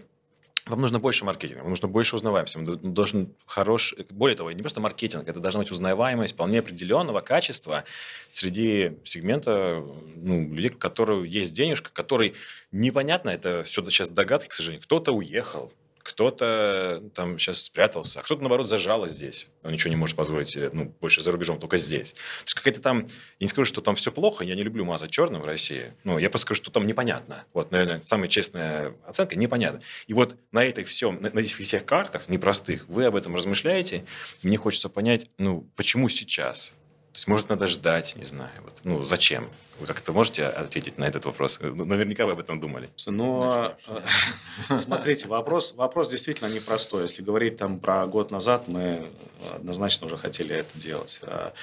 вам нужно больше маркетинга, вам нужно больше узнаваемости, вам должен хорош... Более того, не просто маркетинг, это должна быть узнаваемость вполне определенного качества среди сегмента ну, людей, у которых есть денежка, который непонятно, это все сейчас догадки, к сожалению. Кто-то уехал, кто-то там сейчас спрятался, а кто-то, наоборот, зажало здесь. Он ничего не может позволить себе, ну, больше за рубежом, только здесь. То есть какая-то там... Я не скажу, что там все плохо, я не люблю мазать черным в России. Ну, я просто скажу, что там непонятно. Вот, наверное, самая честная оценка – непонятно. И вот на этой всем, на, на этих всех картах непростых вы об этом размышляете. Мне хочется понять, ну, почему сейчас? То есть, может, надо ждать, не знаю. Вот. Ну, зачем? Вы как-то можете ответить на этот вопрос? Ну, Наверняка вы об этом думали. Но э, смотрите, вопрос, вопрос действительно непростой. Если говорить там про год назад, мы однозначно уже хотели это делать. А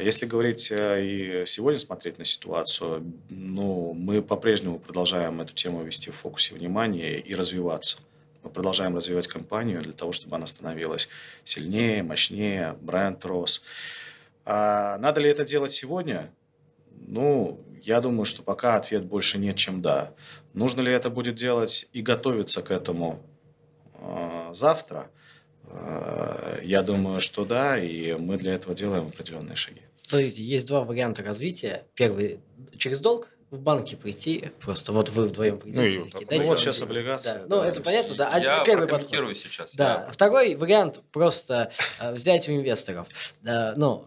Если говорить э, и сегодня смотреть на ситуацию, ну, мы по-прежнему продолжаем эту тему вести в фокусе внимания и развиваться. Мы продолжаем развивать компанию для того, чтобы она становилась сильнее, мощнее, бренд рос. А надо ли это делать сегодня? Ну, я думаю, что пока ответ больше нет, чем да. Нужно ли это будет делать и готовиться к этому э, завтра? Э, я думаю, что да, и мы для этого делаем определенные шаги. Смотрите, есть два варианта развития. Первый через долг в банке прийти, просто вот вы вдвоем Ну и такие, вот так. дайте Ну вот сейчас денег». облигации, Да. да, Ну, то это понятно, да. А Я первый прокомментирую подход. сейчас. Да. Я- Второй вариант просто э, взять у инвесторов. Да, ну,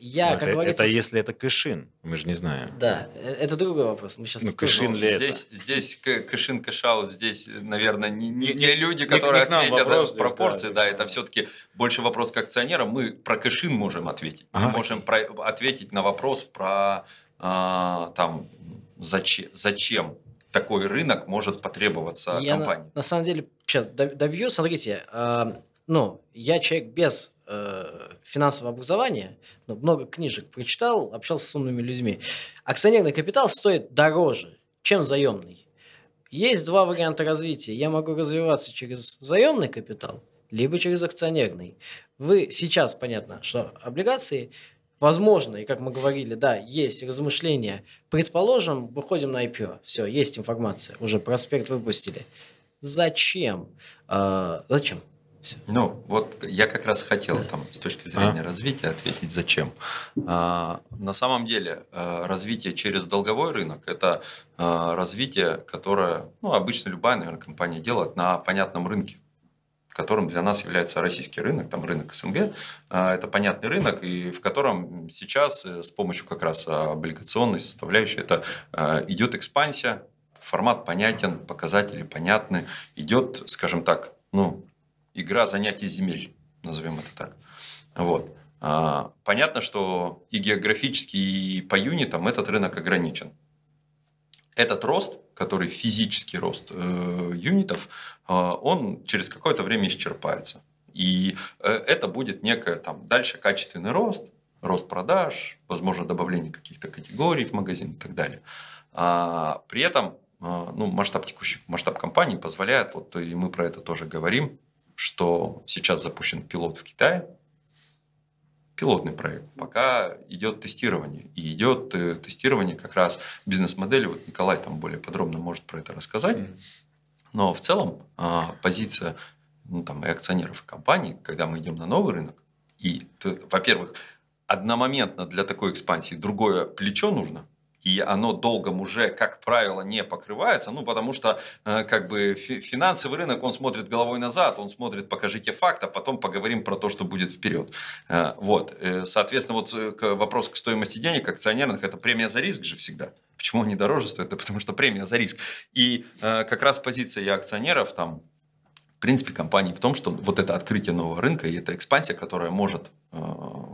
я, это, как говорится... это если это кэшин, мы же не знаем. Да, э, это другой вопрос. Мы сейчас Ну, Ну, ли это? здесь, здесь к- кэшин, кэшаут, здесь, наверное, не, не Не- те не- люди, не- которые не нам ответят вопрос здесь, да, пропорции, здесь, да, да. это все-таки больше вопрос к акционерам. Мы про кэшин можем ответить. Мы Ага. можем про- ответить на вопрос про а, там зачем, зачем такой рынок может потребоваться Я на, компании. на самом деле сейчас добью. Смотрите, э, ну, я человек без э, финансового образования, но много книжек прочитал, общался с умными людьми. Акционерный капитал стоит дороже, чем заемный. Есть два варианта развития. Я могу развиваться через заемный капитал, либо через акционерный. Вы сейчас, понятно, что облигации, возможно, и как мы говорили, да, есть размышления. Предположим, выходим на IPO. Все, есть информация. Уже проспект выпустили. Зачем? А, зачем? Ну, вот я как раз хотел там с точки зрения развития ответить, зачем. А, на самом деле, а, развитие через долговой рынок – это а, развитие, которое ну, обычно любая, наверное, компания делает на понятном рынке которым для нас является российский рынок, там рынок СНГ. А, Это понятный рынок, и в котором сейчас э, с помощью как раз облигационной составляющей это э, идет экспансия, формат понятен, показатели понятны, идет, скажем так, ну, игра занятий земель, назовем это так. Вот. А, Понятно, что и географически, и по юнитам этот рынок ограничен. Этот рост, который физический рост э, юнитов, э, он через какое-то время исчерпается. И э, это будет некое там дальше качественный рост, рост продаж, возможно, добавление каких-то категорий в магазин и так далее. А, при этом э, ну, масштаб текущий, масштаб компании позволяет, вот и мы про это тоже говорим, что сейчас запущен пилот в Китае, пилотный проект. Пока идет тестирование. И идет э, тестирование как раз бизнес-модели. Вот Николай там более подробно может про это рассказать. Но в целом а, позиция ну, там, и акционеров и компаний, когда мы идем на новый рынок, и, во-первых, одномоментно для такой экспансии другое плечо нужно, и оно долгом уже, как правило, не покрывается, ну, потому что э, как бы финансовый рынок, он смотрит головой назад, он смотрит, покажите факт, а потом поговорим про то, что будет вперед. Э, вот, соответственно, вот к вопросу к стоимости денег акционерных, это премия за риск же всегда. Почему они дороже стоят? Это потому что премия за риск. И как раз позиция акционеров там в принципе, компании в том, что вот это открытие нового рынка и эта экспансия, которая может э,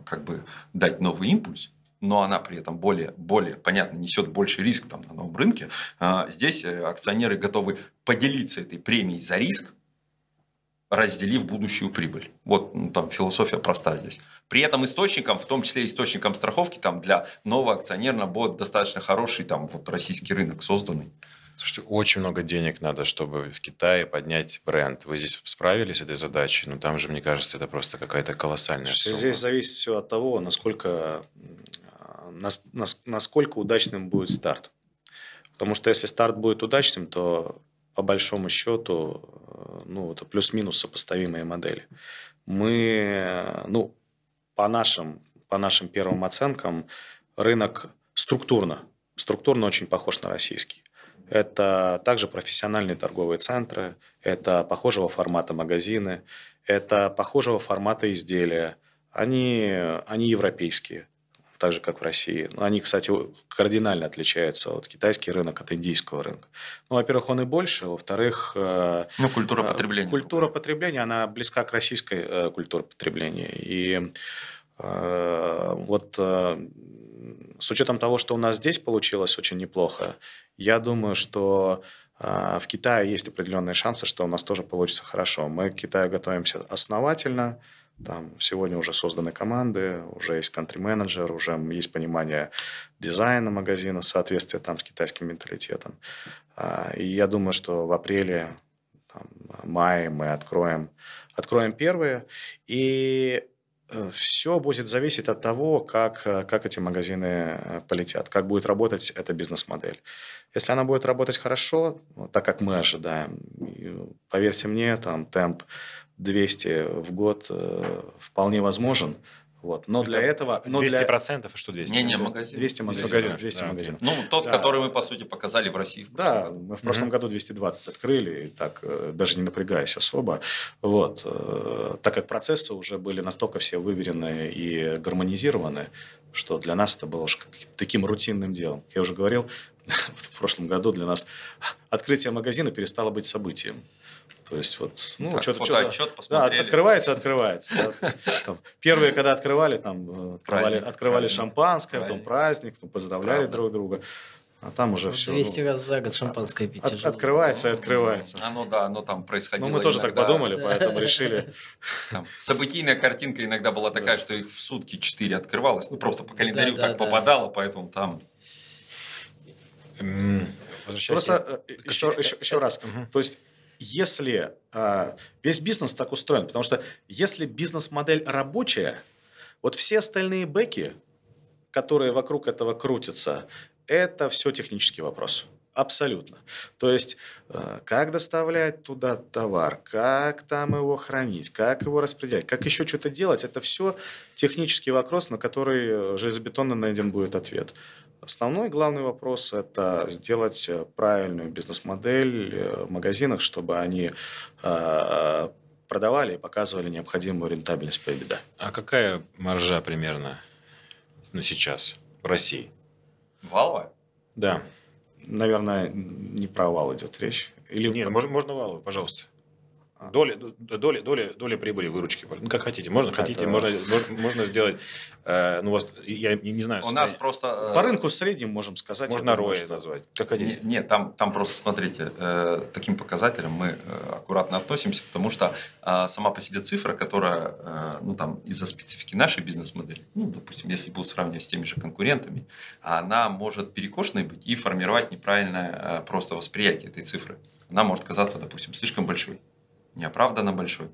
как бы дать новый импульс, но она при этом более, более понятно, несет больше риск там, на новом рынке, э, здесь э, акционеры готовы поделиться этой премией за риск, разделив будущую прибыль. Вот ну, там философия проста здесь. При этом источником, в том числе источником страховки, там для нового акционера будет достаточно хороший там вот российский рынок созданный. Слушайте, очень много денег надо, чтобы в Китае поднять бренд. Вы здесь справились с этой задачей? Ну, там же, мне кажется, это просто какая-то колоссальная сумма. Здесь зависит все от того, насколько, насколько удачным будет старт. Потому что если старт будет удачным, то по большому счету, ну, это плюс-минус сопоставимые модели. Мы, ну, по нашим, по нашим первым оценкам, рынок структурно, структурно очень похож на российский. Это также профессиональные торговые центры, это похожего формата магазины, это похожего формата изделия. Они, они европейские, так же, как в России. Но они, кстати, кардинально отличаются от китайский рынок от индийского рынка. Ну, во-первых, он и больше, во-вторых... Э, ну, культура э, потребления. Культура потребления, она близка к российской э, культуре потребления. И вот с учетом того, что у нас здесь получилось очень неплохо, я думаю, что в Китае есть определенные шансы, что у нас тоже получится хорошо. Мы к Китаю готовимся основательно. Там сегодня уже созданы команды, уже есть кантри-менеджер, уже есть понимание дизайна магазина, соответствие там с китайским менталитетом. А, и я думаю, что в апреле, там, мае мы откроем, откроем первые. И Э, Все будет зависеть от того, как, э, как эти магазины э, полетят, как будет работать эта бизнес-модель. Если она будет работать хорошо, так как мы ожидаем, поверьте мне, там темп 200 в год вполне возможен – вот. Но это для этого... Но 200 для... процентов, что 200? Не, не, магазин. 200 магазинов. 200 магазинов. 200 да. магазинов. Ну, тот, да. который мы, по сути, показали в России. В да, году. мы в прошлом mm-hmm. году 220 открыли, так, э, даже не напрягаясь особо. Вот. Э, так как процессы уже были настолько все выверены и гармонизированы, что для нас это было уж таким рутинным делом. Я уже говорил, в прошлом году для нас открытие магазина перестало быть событием. То есть вот, ну, что-то, что да, открывается, открывается. Да, там, первые, когда открывали, там э, открывали, праздник, открывали праздник, шампанское, праздник. потом праздник, потом поздравляли Правда. друг друга. А там уже все. 200 ну, раз за год шампанское пить от, Открывается и открывается. Оно, да, оно там происходило. Ну, мы тоже иногда, так подумали, поэтому решили. Там, событийная картинка иногда была такая, что их в сутки 4 открывалось. Ну, просто по календарю так попадало, поэтому там... Просто еще, э, еще, еще раз. То есть если э, весь бизнес так устроен, потому что если бизнес-модель рабочая, вот все остальные бэки, которые вокруг этого крутятся, это все технический вопрос. Абсолютно. То есть, э, как доставлять туда товар, как там его хранить, как его распределять, как еще что-то делать, это все технический вопрос, на который железобетонно найден будет ответ. Основной главный вопрос – это сделать э, правильную бизнес-модель э, в магазинах, чтобы они э, продавали и показывали необходимую рентабельность по EBITDA. А какая маржа примерно ну, сейчас в России? Валовая? Да. Наверное, не про вал идет речь. Или... Нет, можно, можно валовую, пожалуйста. Доля, доля, доля, доля прибыли, выручки. Ну, как хотите. Можно, как хотите, это... можно, можно сделать... Э, ну, у вас, я не, не знаю... У нас просто... Э, По рынку в среднем можем сказать. Можно ROI что... назвать. Как хотите. Нет, нет там, там просто, смотрите, э, таким показателям мы э, аккуратно относимся, потому что э, сама по себе цифра, которая, э, ну, там, из-за специфики нашей бизнес-модели, ну, допустим, если будут сравнивать с теми же конкурентами, она может перекошенной быть и формировать неправильное э, просто восприятие этой цифры. Она может казаться, допустим, слишком большой неоправданно большой.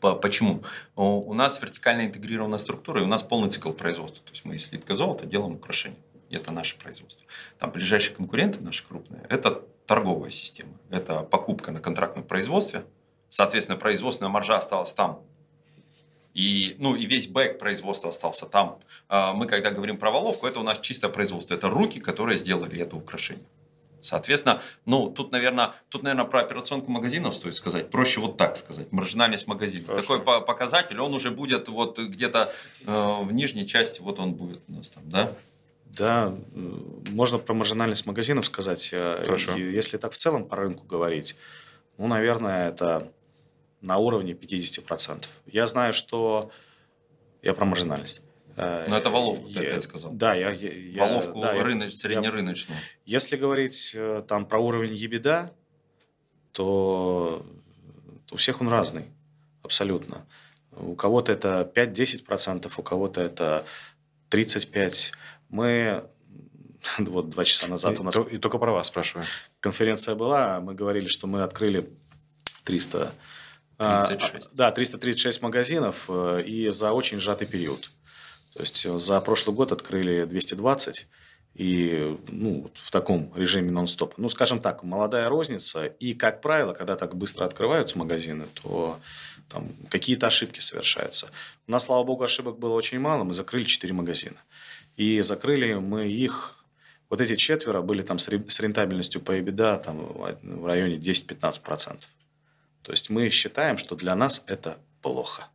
Почему? У нас вертикально интегрированная структура, и у нас полный цикл производства. То есть мы из слитка золота делаем украшения. И это наше производство. Там ближайшие конкуренты наши крупные – это торговая система. Это покупка на контрактном производстве. Соответственно, производственная маржа осталась там. И, ну, и весь бэк производства остался там. А мы, когда говорим про воловку, это у нас чисто производство. Это руки, которые сделали это украшение. Соответственно, ну, тут, наверное, тут, наверное, про операционку магазинов стоит сказать. Проще вот так сказать. Маржинальность магазина. Хорошо. Такой показатель, он уже будет вот где-то э, в нижней части, вот он будет у нас там, да? Да, можно про маржинальность магазинов сказать. Э, Хорошо. И если так в целом по рынку говорить, ну, наверное, это на уровне 50%. Я знаю, что... Я про маржинальность. Э, Но это воловку ты я- опять сказал. Да, я... я- я- Воловку да, я- рыноч- среднерыночную. Если говорить э, там про уровень ебеда, то у всех он разный. Абсолютно. У кого-то это 5-10%, у кого-то это 35%. Мы вот два часа назад у нас И, и только про вас спрашиваю. конференция была, мы говорили, что мы открыли 300... а, 36. Да, 336 магазинов э, и за очень сжатый период. То есть э, за прошлый год открыли 220 и ну, в таком режиме нон-стоп. Ну, скажем так, молодая розница. И, как правило, когда так быстро открываются магазины, то там какие-то ошибки совершаются. У нас, слава богу, ошибок было очень мало. Мы закрыли 4 магазина. И закрыли мы их... Вот эти четверо были там с рентабельностью по EBITDA там, в районе 10-15%. То есть мы считаем, что для нас это плохо.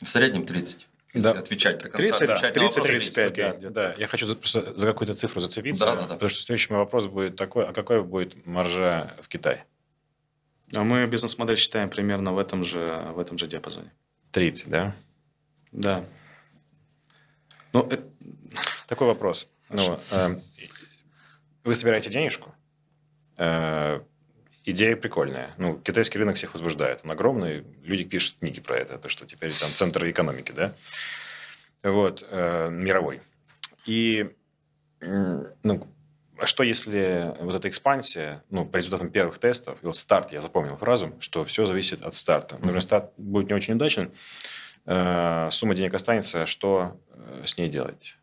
В среднем 30. Если Да. отвечать до конца. 30, да, отвечать на 30, вопрос. 35, Окей, да, да, я хочу за, за какую-то цифру зацепиться, Да, да, да. потому что следующий мой вопрос будет такой, а какой будет маржа в Китае? А мы бизнес-модель считаем примерно в этом же, в этом же диапазоне. 30, да? Да. Ну, это- Такой вопрос. Хорошо. Ну, э, вы собираете денежку, э, идея прикольная. Ну, китайский рынок всех возбуждает. Он огромный, люди пишут книги про это, то, что теперь там центр экономики, да? Вот, э, мировой. И, ну, а что если вот эта экспансия, ну, по результатам первых тестов, и вот старт, я запомнил фразу, что все зависит от старта. Например, старт будет не очень удачен, э, сумма денег останется, что э, с ней делать?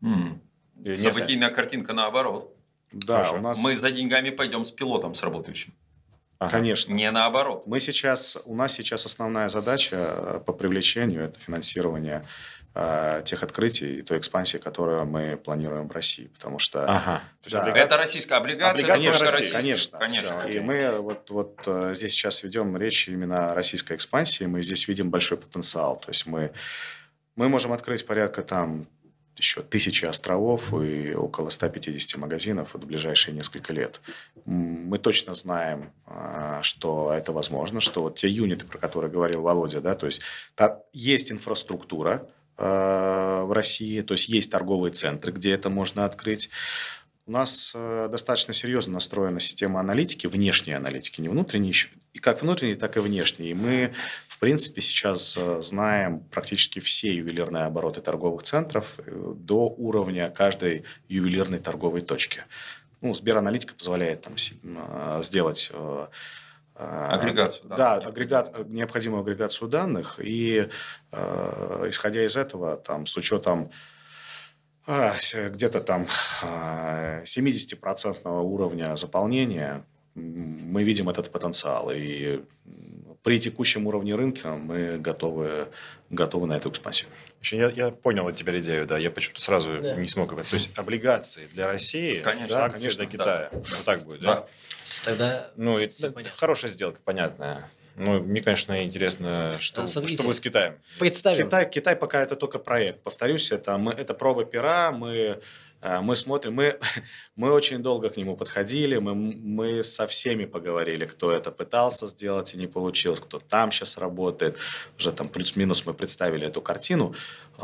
Не Событийная картинка наоборот. да, Хорошо. у нас... Мы за деньгами пойдем с пилотом с работающим. Ага. Конечно. Не наоборот. Мы сейчас, у нас сейчас основная задача э, по привлечению – это финансирование э, тех открытий и той экспансии, которую мы планируем в России. Потому что Ага. Да. облигация- Это российская облигация, Облигация это российская. конечно. конечно. И мы вот, вот э, здесь сейчас ведем речь именно о российской экспансии, мы здесь видим большой потенциал. То есть мы, мы можем открыть порядка там еще тысячи островов и около 150 магазинов в ближайшие несколько лет. Мы точно знаем, а, что это возможно, что вот те юниты, про которые говорил Володя, да, то есть есть инфраструктура э, в России, то есть есть торговые центры, где это можно открыть. У нас э, достаточно серьезно настроена система аналитики, внешней аналитики, не внутренней, и как внутренней, так и внешней. И мы, в принципе, сейчас э, знаем практически все ювелирные обороты торговых центров э, до уровня каждой ювелирной торговой точки. Ну, Сбераналитика позволяет там, э, сделать Агрегацию, да. Да, агрегат, необходимую агрегацию данных. И э, исходя из этого, там, с учетом а, где-то там а, 70% уровня заполнения мы видим этот потенциал. И при текущем уровне рынка мы готовы, готовы на эту экспансию. Я, я понял теперь идею, да. Я почему-то сразу Да. не смог. То есть облигации для России, Конечно, акции конечно, для Китая. Вот так будет, да? Да. Тогда Ну, это, понятно. хорошая сделка, понятная. Ну, мне, конечно, интересно, что, А, смотрите. что будет с Китаем. представим. Китай, Китай пока это только проект. Повторюсь, это, мы, это проба пера. Мы, мы смотрим, мы, мы очень долго к нему подходили. Мы, мы со всеми поговорили, кто это пытался сделать и не получилось, кто там сейчас работает. Уже там плюс-минус мы представили эту картину.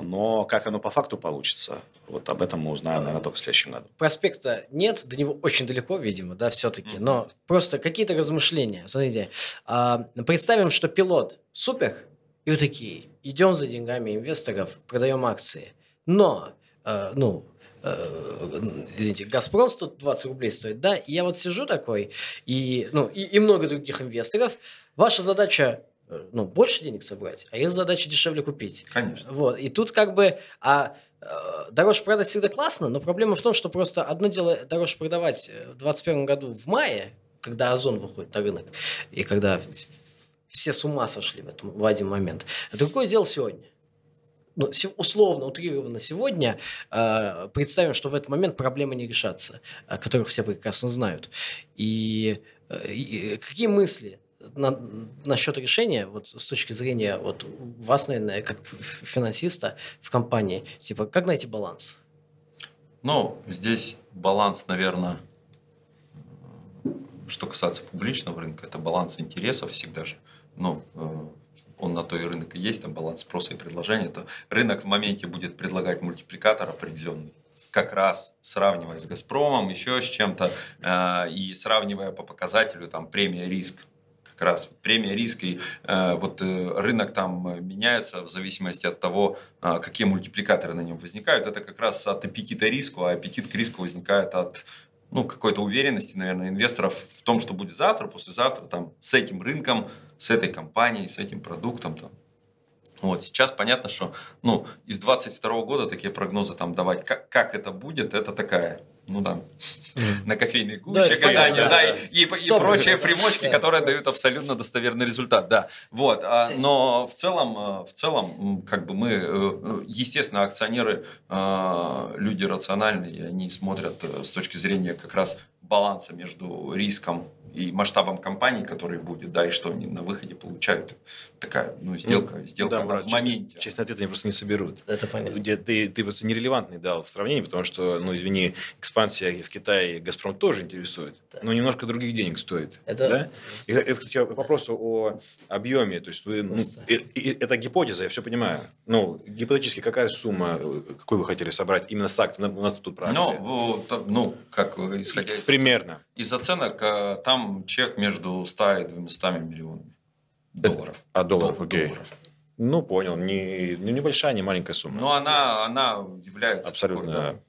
Но как оно по факту получится, вот об этом мы узнаем, наверное, только в следующем году. Проспекта нет, до него очень далеко, видимо, да, все-таки. Но просто какие-то размышления. Смотрите, а, представим, что пилот супер, и вы такие, идем за деньгами инвесторов, продаем акции. Но, э, ну, извините, Газпром 120 рублей стоит, да, и я вот сижу такой, и, ну, и, и много других инвесторов. Ваша задача, э, ну, больше денег собрать, а их задача дешевле купить. Конечно. Вот. И тут как бы... А, э, дороже продать всегда классно, но проблема в том, что просто одно дело дороже продавать э, в 2021 году в мае, когда Озон выходит на рынок, и когда все с ума сошли в, этом, в один момент. А другое дело сегодня. Ну, условно, утрированно сегодня э, представим, что в этот момент проблемы не решатся, которых все прекрасно знают. И, э, и какие мысли на, насчет решения, вот с точки зрения вот вас, наверное, как финансиста в компании, типа, как найти баланс? Ну, здесь баланс, наверное, что касается публичного рынка, это баланс интересов всегда же. Ну, э, он на то и рынок и есть, там баланс спроса и предложения. То рынок в моменте будет предлагать мультипликатор определенный как раз сравнивая с «Газпромом», еще с чем-то, э, и сравнивая по показателю там премия риск как раз премия риска и э, вот э, рынок там меняется в зависимости от того, э, какие мультипликаторы на нем возникают. Это как раз от аппетита риску, а аппетит к риску возникает от ну, какой-то уверенности, наверное, инвесторов в том, что будет завтра, послезавтра, там, с этим рынком, с этой компанией, с этим продуктом. Там. Вот сейчас понятно, что ну, из 22 года такие прогнозы там давать, как, как это будет, это такая ну да, на кофейной гуще да, гадания, да, и, и, и прочие примочки, которые дают абсолютно достоверный результат, да. Вот, а, но в целом, э, в целом, как бы мы, э, естественно, акционеры, э, люди рациональные, они смотрят с точки зрения как раз баланса между риском и масштабом компании, который будет, да, и что они на выходе получают. Такая, ну, сделка, ну, сделка да, в брат, моменте. Честный, честный ответ они просто не соберут. Это понятно. Где ты, ты просто нерелевантный дал в сравнении, потому что, ну, извини, экспансия в Китае Газпром тоже интересует, да. но немножко других денег стоит. Это... Да? И, это, кстати, по вопросу о объеме, то есть вы, ну, и, и, это гипотеза, я все понимаю. Ну, гипотетически какая сумма, какую вы хотели собрать именно с акциями? У нас тут про акции. Ну, ну как исходя из... Примерно. Из оценок э, там там чек между 100 и 200 миллионами долларов. А долларов, окей. Долларов. Ну, понял. Не, не небольшая, не маленькая сумма. Но она, она является... Абсолютно. Такой,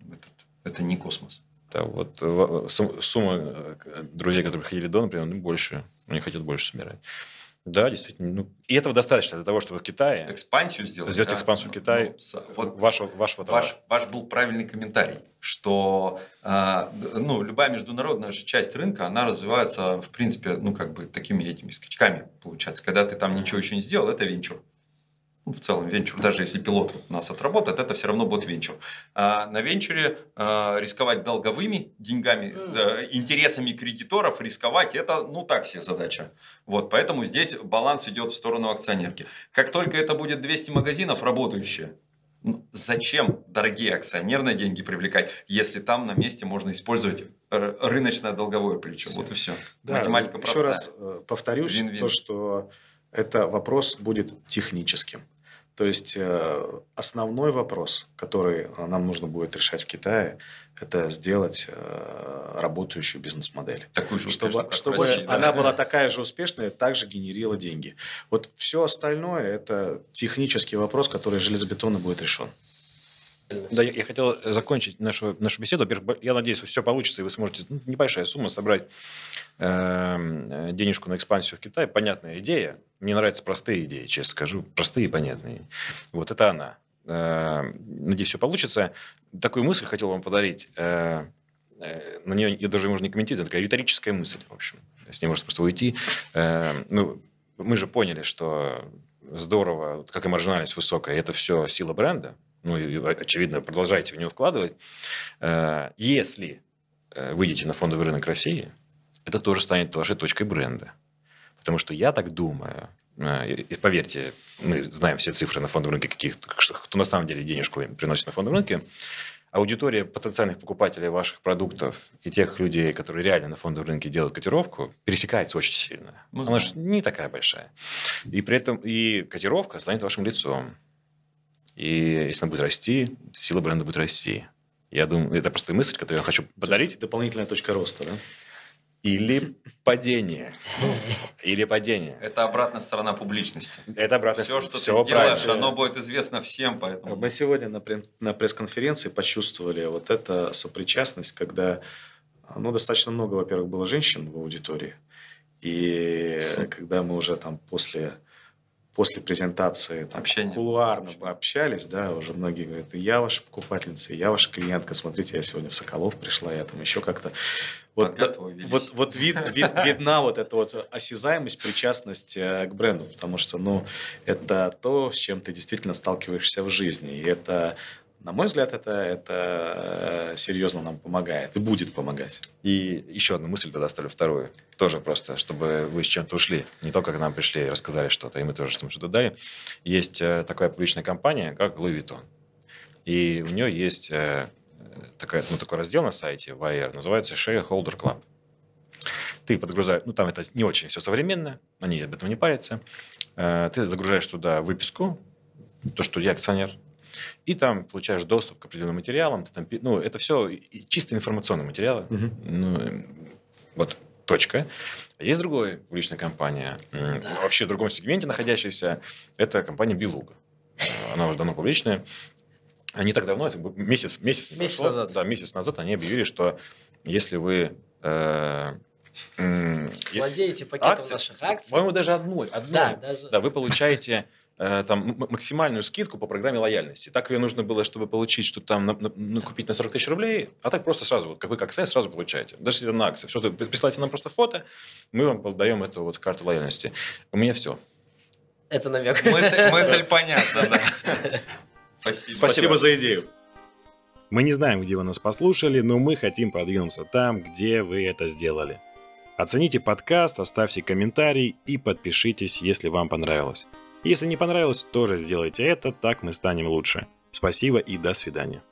да, это, это не космос. Да, вот э, сумма э, друзей, которые ходили до, например, ну, больше. Они хотят больше собирать. Да, действительно. Ну, и этого достаточно для того, чтобы в Китае... Экспансию сделать. Сделать да? экспансию в Китае ну, вот вашего, вашего товара. Ваш, ваш был правильный комментарий, что э, ну, любая международная же часть рынка, она развивается, в принципе, ну, как бы такими этими скачками, получается. Когда ты там ничего еще не сделал, это венчур ну, в целом венчур, даже если пилот у нас отработает, это все равно будет венчур. А на венчуре а, рисковать долговыми деньгами, mm. интересами кредиторов, рисковать, это ну так себе задача. Вот, поэтому здесь баланс идет в сторону акционерки. Как только это будет 200 магазинов работающие, зачем дорогие акционерные деньги привлекать, если там на месте можно использовать рыночное долговое плечо? Вот и все. Да, Математика еще простая. раз э, повторюсь, Вин -вин. то, что это вопрос будет техническим. То есть э, основной вопрос, который нам нужно будет решать в Китае, это сделать э, работающую бизнес-модель. Такую же чтобы, чтобы России, она да? была такая же успешная, также генерила деньги. Вот все остальное это технический вопрос, который железобетонно будет решен. Да, я, хотел закончить нашу, нашу беседу. Во-первых, я надеюсь, все получится, и вы сможете ну, небольшая сумма собрать э, денежку на экспансию в Китай. Понятная идея. Мне нравятся простые идеи, честно скажу. Простые и понятные. Вот это она. Э, надеюсь, все получится. Такую мысль хотел вам подарить. Э, э, на нее я даже можно не комментировать. Это такая риторическая мысль, в общем. С ней можно просто уйти. Э, ну, мы же поняли, что здорово, как и маржинальность высокая, это все сила бренда ну, очевидно, продолжаете в него вкладывать, э, если э, выйдете на фондовый рынок России, это тоже станет вашей точкой бренда. Потому что я так думаю, э, и поверьте, мы знаем все цифры на фондовом рынке, каких, кто на самом деле денежку приносит на фондовом рынке, аудитория потенциальных покупателей ваших продуктов и тех людей, которые реально на фондовом рынке делают котировку, пересекается очень сильно. Мы Она же не такая большая. И при этом и котировка станет вашим лицом. И если она будет расти, сила бренда будет расти. Я думаю, это просто мысль, которую я хочу подарить. Дополнительная точка роста, да? Или падение. Или падение. Это обратная сторона публичности. Это обратная Все, что Все ты сделаешь, оно будет известно всем. Поэтому... Мы сегодня на, на пресс-конференции почувствовали вот эту сопричастность, когда ну, достаточно много, во-первых, было женщин в аудитории. И когда мы уже там после после презентации там, Общение. кулуарно пообщались, да, уже многие говорят, и я ваша покупательница, и я ваша клиентка, смотрите, я сегодня в Соколов пришла, я там еще как-то... Вот, вот, вот вид, вид- видна вот эта вот осязаемость, причастность э, к бренду, потому что, ну, это то, с чем ты действительно сталкиваешься в жизни, и это, на мой взгляд, это, это э, серьезно нам помогает и будет помогать. И еще одну мысль тогда оставлю, вторую. Тоже просто, чтобы вы с чем-то ушли. Не только к нам пришли и рассказали что-то, и мы тоже что-то дали. Есть э, такая публичная компания, как Louis Vuitton. И у нее есть э, такая, ну, такой раздел на сайте YR, называется Shareholder Club. Ты подгружаешь, ну там это не очень все современно, они об этом не парятся. Ты загружаешь туда выписку, то, что я акционер, и там получаешь доступ к определенным материалам. Ты там, ну, это все чисто информационные материалы. Ну, э, вот точка. А Есть другая публичная компания, м, вообще в другом сегменте находящаяся, это компания Белуга. Э, Она уже давно публичная. Не так давно, это был месяц, месяц, Месяц прошло. назад. Да, месяц назад они объявили, что если вы э, Владеете пакетом акции, наших акций. по-моему, даже одной, одной Да, даже. да, вы получаете там м- максимальную скидку по программе лояльности. Так ее нужно было, чтобы получить, что там на- на- купить на 40 тысяч рублей, а так просто сразу, вот, как вы как акция, сразу получаете. Даже если это на акции. Все, присылайте нам просто фото, мы вам даем эту вот карту лояльности. У меня все. Это наверх. Мысль, мысль понятна, да. Спасибо. Спасибо за идею. Мы не знаем, где вы нас послушали, но мы хотим продвинуться там, где вы это сделали. Оцените подкаст, оставьте комментарий и подпишитесь, если вам понравилось. Если не понравилось, тоже сделайте это, так мы станем лучше. Спасибо и до свидания.